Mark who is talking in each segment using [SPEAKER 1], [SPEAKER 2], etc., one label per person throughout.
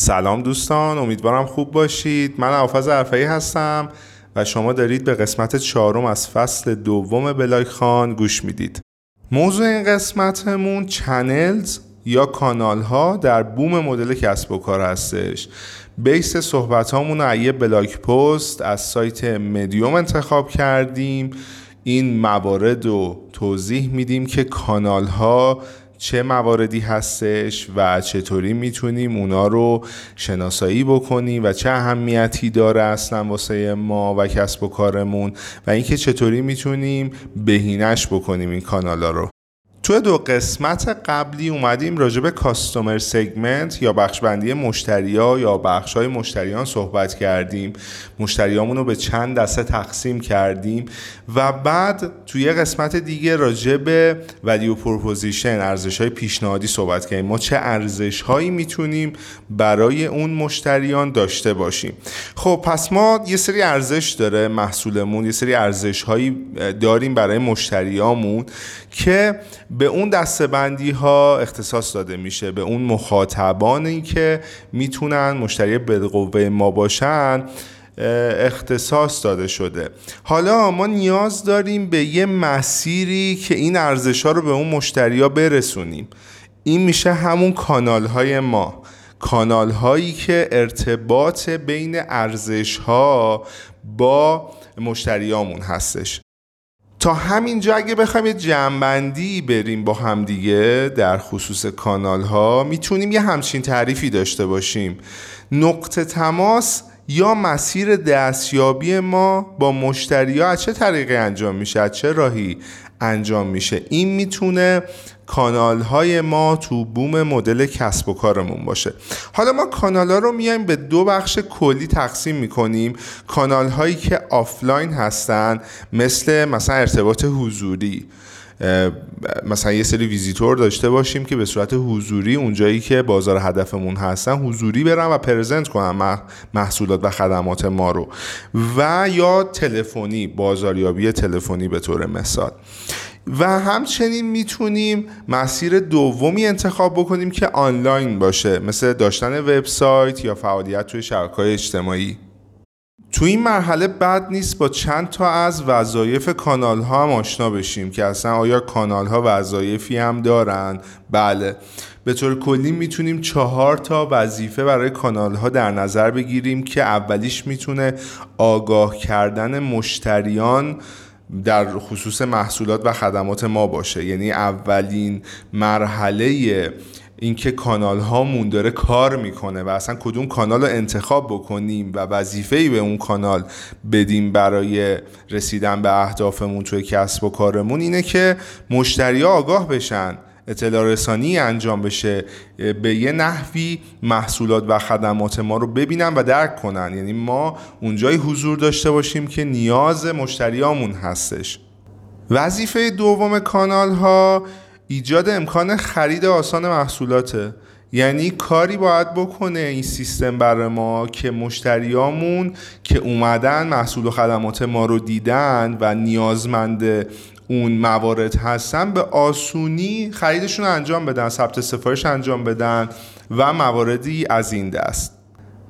[SPEAKER 1] سلام دوستان امیدوارم خوب باشید. من آفاز عرفایی هستم و شما دارید به قسمت چهارم از فصل دوم بلاک خان گوش می‌دید. موضوع این قسمتمون چنلز یا کانال ها در بوم مدل کسب و کار هستش. بیس صحبت هامون رو یه بلاک پست از سایت مدیوم انتخاب کردیم. این موارد رو توضیح میدیم که کانال ها چه مواردی هستش و چطوری می‌تونیم اونا رو شناسایی بکنیم و چه اهمیتی داره اصلا واسه ما و کسب و کارمون و اینکه چطوری می‌تونیم بهینش بکنیم این کانال ها رو. تو دو قسمت قبلی اومدیم راجع به کاستومر سگمنت یا بخشبندی مشتریا یا بخش های مشتریان صحبت کردیم. مشتریامون رو به چند دسته تقسیم کردیم و بعد توی قسمت دیگه راجع به value proposition ارزش های پیشنهادی صحبت کردیم. ما چه ارزش هایی می‌تونیم برای اون مشتریان داشته باشیم. خب پس ما یه سری ارزش داره محصولمون یه سری ارزش هایی داریم برای مشتریامون که به اون دسته‌بندی ها اختصاص داده میشه به اون مخاطبانی که می‌تونن مشتری بالقوه ما باشن اختصاص داده شده. حالا ما نیاز داریم به یه مسیری که این ارزش ها رو به اون مشتری ها برسونیم. این میشه همون کانال های ما. کانال هایی که ارتباط بین ارزش ها با مشتریامون هستش. تا همینجا اگه بخوایم یه جمعبندی بریم با همدیگه در خصوص کانال ها می‌تونیم یه همچین تعریفی داشته باشیم. نقطه تماس یا مسیر دستیابی ما با مشتری ها از چه طریقی انجام میشه؟ از چه راهی؟ انجام میشه. این می‌تونه کانال های ما تو بوم مدل کسب و کارمون باشه. حالا ما کانال ها رو میایم به دو بخش کلی تقسیم می‌کنیم. کانال هایی که آفلاین هستن مثل مثلا ارتباط حضوری. مثلا یه سری ویزیتور داشته باشیم که به صورت حضوری اونجایی که بازار هدفمون هستن حضوری برن و present کنن محصولات و خدمات ما رو. و یا تلفنی بازاریابی تلفنی به طور مثال. و همچنین می‌تونیم مسیر دومی انتخاب بکنیم که آنلاین باشه مثل داشتن وبسایت یا فعالیت توی شبکه های اجتماعی. تو این مرحله بد نیست با چند تا از وظایف کانال ها هم آشنا بشیم که اصلا آیا کانال ها وظایفی هم دارن؟ بله. به طور کلی می‌تونیم چهار تا وظیفه برای کانال ها در نظر بگیریم که اولیش می‌تونه آگاه کردن مشتریان در خصوص محصولات و خدمات ما باشه. یعنی اولین مرحله اینکه کانال هامون داره کار می‌کنه و اصلا کدوم کانال رو انتخاب بکنیم و وظیفه ای به اون کانال بدیم برای رسیدن به اهدافمون توی کسب و کارمون اینه که مشتری آگاه بشن اطلاع رسانی انجام بشه به یه نحوی محصولات و خدمات ما رو ببینن و درک کنن. یعنی ما اونجای حضور داشته باشیم که نیاز مشتریامون هستش. وظیفه دوم کانال ها ایجاد امکان خرید آسان محصولاته. یعنی کاری باید بکنه این سیستم برای ما که مشتریامون که اومدن محصول و خدمات ما رو دیدن و نیازمند اون موارد هستن به آسونی خریدشون انجام بدن ثبت سفارش انجام بدن و مواردی از این دست.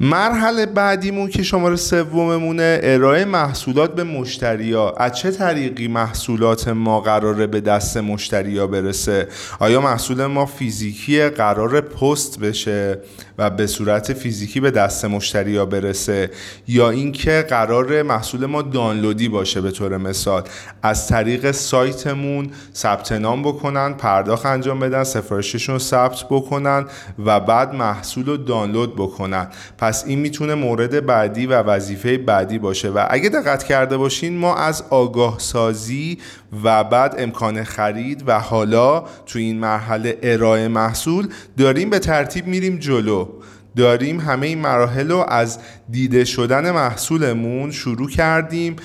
[SPEAKER 1] مرحله بعدیمون که شماره سوممونه ارائه محصولات به مشتریا. از چه طریقی محصولات ما قراره به دست مشتریا برسه؟ آیا محصول ما فیزیکی قرار پست بشه و به صورت فیزیکی به دست مشتریا برسه؟ یا اینکه قرار محصول ما دانلودی باشه به طور مثال؟ از طریق سایتمون ثبت نام بکنن پرداخت انجام بدن سفارششون ثبت بکنن و بعد محصول رو دانلود بکنن. پس این می‌تونه مورد بعدی و وظیفه بعدی باشه و اگه دقت کرده باشین ما از آگاه سازی و بعد امکان خرید و حالا تو این مرحله ارائه محصول داریم به ترتیب میریم جلو. داریم همه این مراحل رو از دیده شدن محصولمون شروع کردیم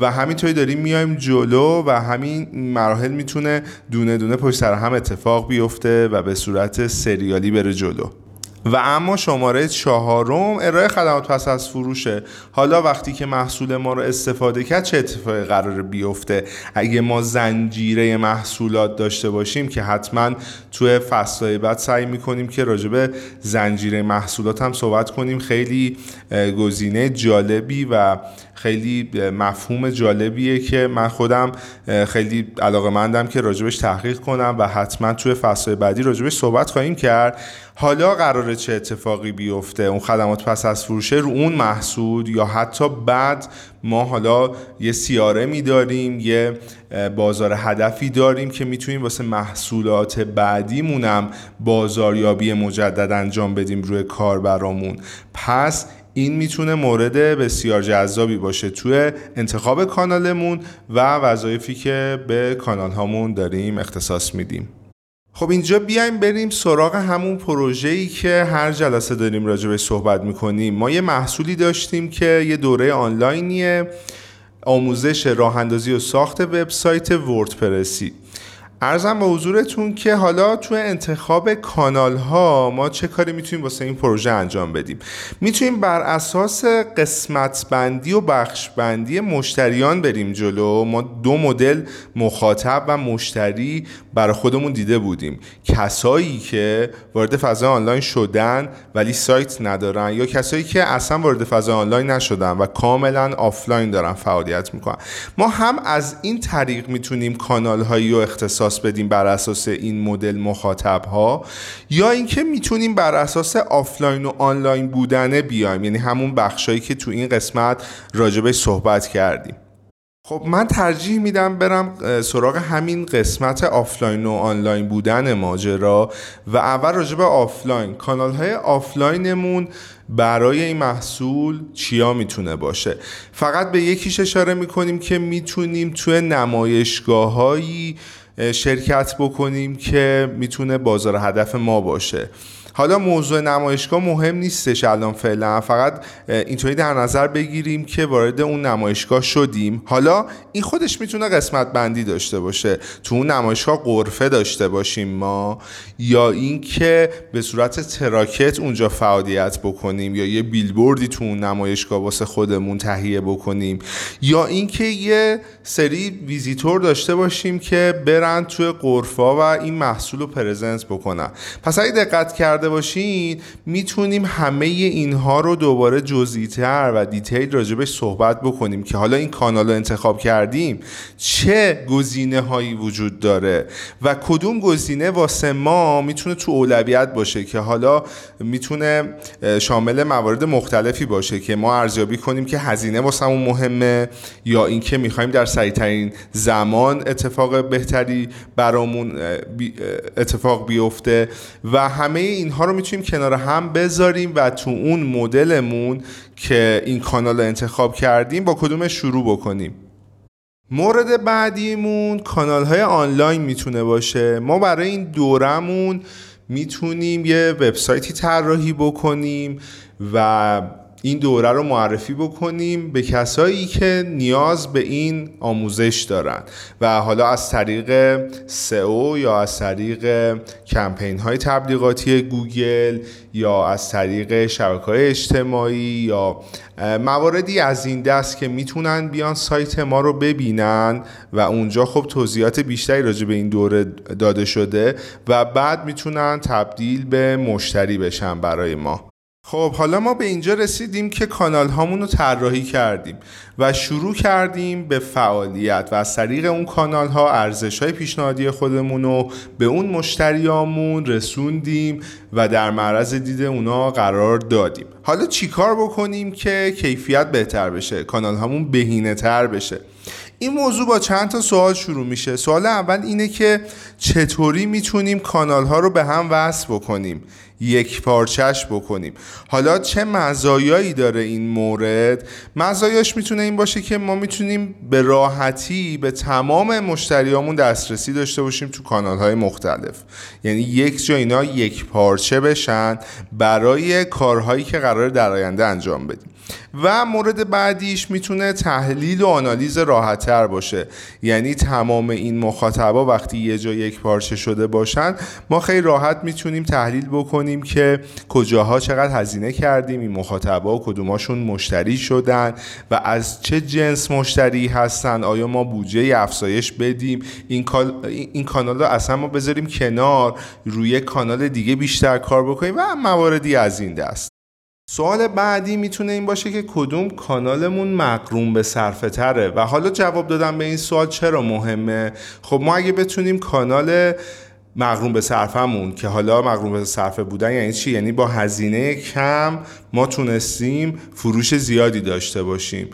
[SPEAKER 1] و همینطوری داریم میایم جلو و همین مراحل می‌تونه دونه دونه پشت سر هم اتفاق بیفته و به صورت سریالی بره جلو. و اما شماره چهارم ارائه خدمات پس از فروشه. حالا وقتی که محصول ما رو استفاده کرد چه اتفاقی قرار بیفته؟ اگه ما زنجیره محصولات داشته باشیم که حتما توی فصلهای بعد سعی می‌کنیم که راجب زنجیره محصولات هم صحبت کنیم. خیلی گزینه جالبی و خیلی مفهوم جالبیه که من خودم خیلی علاقه مندم که راجبش تحقیق کنم و حتما توی فصل بعدی راجبش صحبت خواهیم کرد. حالا قراره چه اتفاقی بیفته؟ اون خدمات پس از فروشه رو اون محصول یا حتی بعد ما حالا یه سیاره می داریم یه بازار هدفی داریم که می‌تونیم واسه محصولات بعدیمونم بازاریابی مجدد انجام بدیم روی کار برامون پس این می‌تونه مورد بسیار جذابی باشه توی انتخاب کانالمون و وظایفی که به کانال هامون داریم اختصاص میدیم. خب اینجا بیایم بریم سراغ همون پروژه‌ای که هر جلسه داریم راجبش صحبت می‌کنیم. ما یه محصولی داشتیم که یه دوره آنلاینیه آموزش راه اندازی و ساخت وبسایت وردپرسی. عرضم به حضورتون که حالا تو انتخاب کانال ها ما چه کاری می‌تونیم واسه این پروژه انجام بدیم؟ می‌تونیم بر اساس قسمت بندی و بخش بندی مشتریان بریم جلو. ما دو مدل مخاطب و مشتری برای خودمون دیده بودیم. کسایی که وارد فضای آنلاین شدن ولی سایت ندارن یا کسایی که اصلا وارد فضای آنلاین نشدن و کاملا آفلاین دارن فعالیت می‌کنن. ما هم از این طریق می‌تونیم کانال هایی رو اختصاص بدیم بر اساس این مدل مخاطب ها یا اینکه می‌تونیم بر اساس آفلاین و آنلاین بودنه بیایم. یعنی همون بخشایی که تو این قسمت راجع بهش صحبت کردیم. خب من ترجیح میدم برم سراغ همین قسمت آفلاین و آنلاین بودن ماجرا و اول راجع به آفلاین. کانال های آفلاینمون برای این محصول چیا می‌تونه باشه؟ فقط به یکیش اشاره می‌کنیم که می‌تونیم توی نمایشگاه هایی شرکت بکنیم که می‌تونه بازار هدف ما باشه. حالا موضوع نمایشگاه مهم نیستش الان فعلا. فقط اینطوری در نظر بگیریم که وارد اون نمایشگاه شدیم. حالا این خودش می‌تونه قسمت بندی داشته باشه. تو اون نمایشگاه قرفه داشته باشیم ما یا اینکه به صورت تراکت اونجا فعالیت بکنیم یا یه بیلبوردی تو اون نمایشگاه واسه خودمون تهیه بکنیم. یا اینکه یه سری ویزیتور داشته باشیم که برن توی غرفه‌ها و این محصول رو present بکنن. پس اگه دقت باشین می‌تونیم همه اینها رو دوباره جزئی‌تر و detail راجع بهش صحبت بکنیم که حالا این کانال رو انتخاب کردیم. چه گزینه هایی وجود داره و کدوم گزینه واسه ما می‌تونه تو اولویت باشه که حالا می‌تونه شامل موارد مختلفی باشه که ما ارزیابی کنیم که هزینه واسمون مهمه یا اینکه می‌خوایم در سریعترین زمان اتفاق بهتری برامون اتفاق بیفته و همه این اینها رو می‌تونیم کنار هم بذاریم و تو اون مدلمون که این کانال رو انتخاب کردیم با کدوم شروع بکنیم. مورد بعدیمون کانال های آنلاین می‌تونه باشه. ما برای این دورمون می‌تونیم یه وبسایتی طراحی بکنیم و این دوره رو معرفی بکنیم به کسایی که نیاز به این آموزش دارن و حالا از طریق سئو یا از طریق کمپین های تبلیغاتی گوگل یا از طریق شبکه های اجتماعی یا مواردی از این دست که می‌تونن بیان سایت ما رو ببینن و اونجا خب توضیحات بیشتری راجع به این دوره داده شده و بعد می‌تونن تبدیل به مشتری بشن برای ما. خب حالا ما به اینجا رسیدیم که کانال هامون رو طراحی کردیم و شروع کردیم به فعالیت و از طریق اون کانال ها ارزش های پیشنهادی خودمون رو به اون مشتریامون رسوندیم و در معرض دید اونا قرار دادیم. حالا چیکار بکنیم که کیفیت بهتر بشه کانال هامون بهینه تر بشه؟ این موضوع با چند تا سوال شروع میشه. سوال اول اینه که چطوری می‌تونیم کانال ها رو به هم وصل بکنیم؟ یک پارچش بکنیم. حالا چه مزایایی داره این مورد؟ مزایاش می‌تونه این باشه که ما می‌تونیم به راحتی به تمام مشتریامون دسترسی داشته باشیم تو کانال های مختلف. یعنی یک جا اینا یک پارچه بشن برای کارهایی که قرار در آینده انجام بدیم. و مورد بعدیش می‌تونه تحلیل و آنالیز راحتتر باشه. یعنی تمام این مخاطبا وقتی یه جا یک پارچه شده باشن ما خیلی راحت می‌تونیم تحلیل بکنیم که کجاها چقدر هزینه کردیم این مخاطبا کدوماشون مشتری شدن و از چه جنس مشتری هستن آیا ما بودجه افزایش بدیم؟ این, این کانال رو اصلا ما بذاریم کنار روی کانال دیگه بیشتر کار بکنیم و مواردی از این دست. سوال بعدی می‌تونه این باشه که کدوم کانالمون مقروم به صرفه تره. و حالا جواب دادم به این سوال چرا مهمه؟ خب ما اگه بتونیم کانال مغروم به صرفمون که حالا مغروم به صرفه بودن یعنی چی؟ یعنی با هزینه کم ما تونستیم فروش زیادی داشته باشیم.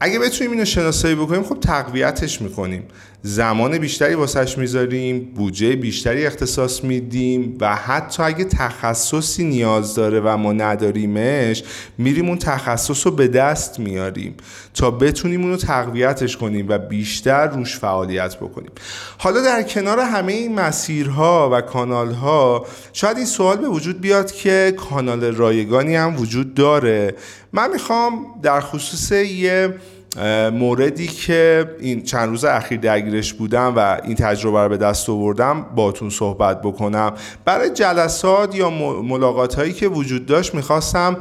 [SPEAKER 1] اگه بتونیم اینو شناسایی بکنیم خب تقویتش می‌کنیم. زمان بیشتری واسش می‌ذاریم بودجه بیشتری اختصاص میدیم و حتی اگه تخصصی نیاز داره و ما نداریمش میریم اون تخصص رو به دست میاریم تا بتونیم اونو تقویتش کنیم و بیشتر روش فعالیت بکنیم. حالا در کنار همه این مسیرها و کانالها شاید این سوال به وجود بیاد که کانال رایگانی هم وجود داره. من می‌خوام در خصوص یه موردی که این چند روز اخیر درگیرش بودم و این تجربه رو به دست آوردم باتون صحبت بکنم. برای جلسات یا ملاقات هایی که وجود داشت می‌خواستم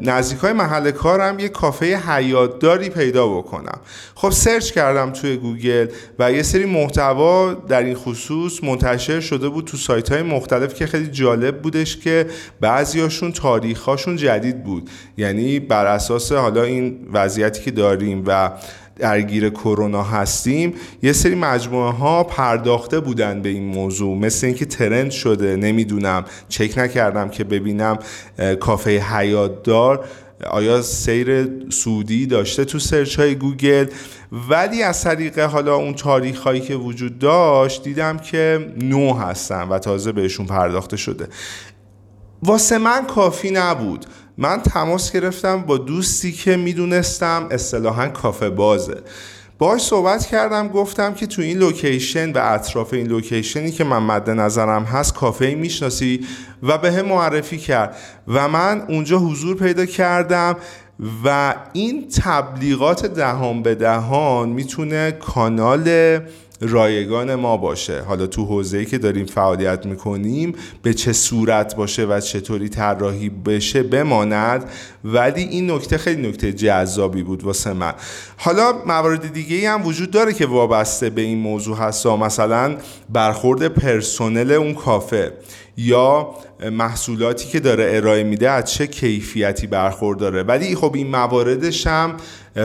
[SPEAKER 1] نزدیک های محل کارم یه کافه حیاط‌داری پیدا بکنم. خب search کردم توی گوگل و یه سری محتوا در این خصوص منتشر شده بود تو سایت های مختلف که خیلی جالب بودش که بعضیاشون تاریخاشون جدید بود. یعنی بر اساس حالا این وضعیتی که داریم و درگیر کرونا هستیم یه سری مجموعه ها پرداخته بودن به این موضوع. مثل اینکه trend شده نمی‌دونم چک نکردم که ببینم کافه حیاط دار آیا سیر صعودی داشته تو search های گوگل؟ ولی از طریق حالا اون تاریخ هایی که وجود داشت دیدم که نو هستن و تازه بهشون پرداخته شده. واسه من کافی نبود. من تماس گرفتم با دوستی که می‌دونستم اصطلاحا کافه بازه. باهاش صحبت کردم گفتم که تو این location و اطراف این location ی که من مد نظرم هست کافه می‌شناسی و بهم معرفی کرد. و من اونجا حضور پیدا کردم و این تبلیغات دهان به دهان می‌تونه کانال رایگان ما باشه. حالا تو حوزه‌ای که داریم فعالیت می‌کنیم به چه صورت باشه و چطوری طراحی بشه بماند؟ ولی این نکته خیلی نکته جذابی بود واسه من. حالا موارد دیگه هم وجود داره که وابسته به این موضوع هست. مثلا برخورد پرسنل اون کافه یا محصولاتی که داره ارائه میده از چه کیفیتی برخورداره ولی خب این مواردش هم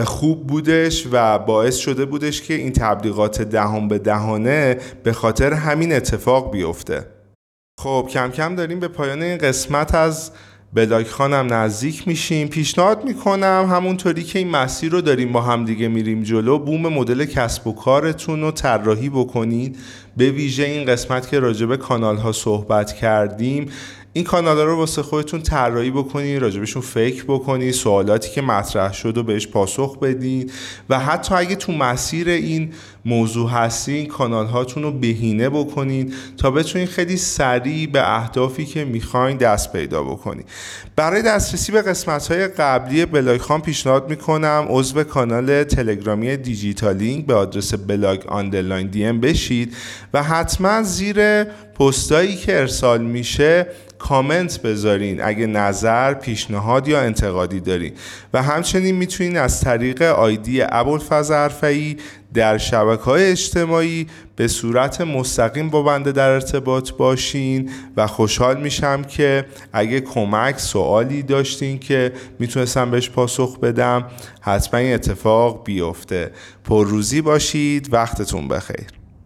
[SPEAKER 1] خوب بودش و باعث شده بودش که این تبلیغات دهان به دهانه به خاطر همین اتفاق بیفته. خب کم کم داریم به پایان این قسمت از بلاک خانم نزدیک میشیم. پیشنهاد می‌کنم همونطوری که این مسیر رو داریم با هم دیگه میریم جلو بوم مدل کسب و کارتون رو طراحی بکنید. به ویژه این قسمت که راجبه کانال ها صحبت کردیم این کانال رو واسه خودتون طراحی بکنید راجبشون فکر بکنید سوالاتی که مطرح شد و بهش پاسخ بدید و حتی اگه تو مسیر این موضوع هستین کانال هاتون رو بهینه بکنید تا بتونید خیلی سریع به اهدافی که می‌خواین دست پیدا بکنید برای دسترسی به قسمت های قبلی بلاگ خان پیشنهاد می‌کنم. عضو کانال تلگرامی دیجیتالینگ به آدرس blog underline d بشید و حتما زیر پستایی که ارسال میشه کامنت بذارین اگه نظر پیشنهاد یا انتقادی دارین. و همچنین می‌تونین از طریق آیدی ابوالفضل در شبکه های اجتماعی به صورت مستقیم با بنده در ارتباط باشین. و خوشحال میشم که اگه کمک سوالی داشتین که می‌تونستم بهش پاسخ بدم حتما این اتفاق بیفته. پر روزی باشید وقتتون بخیر.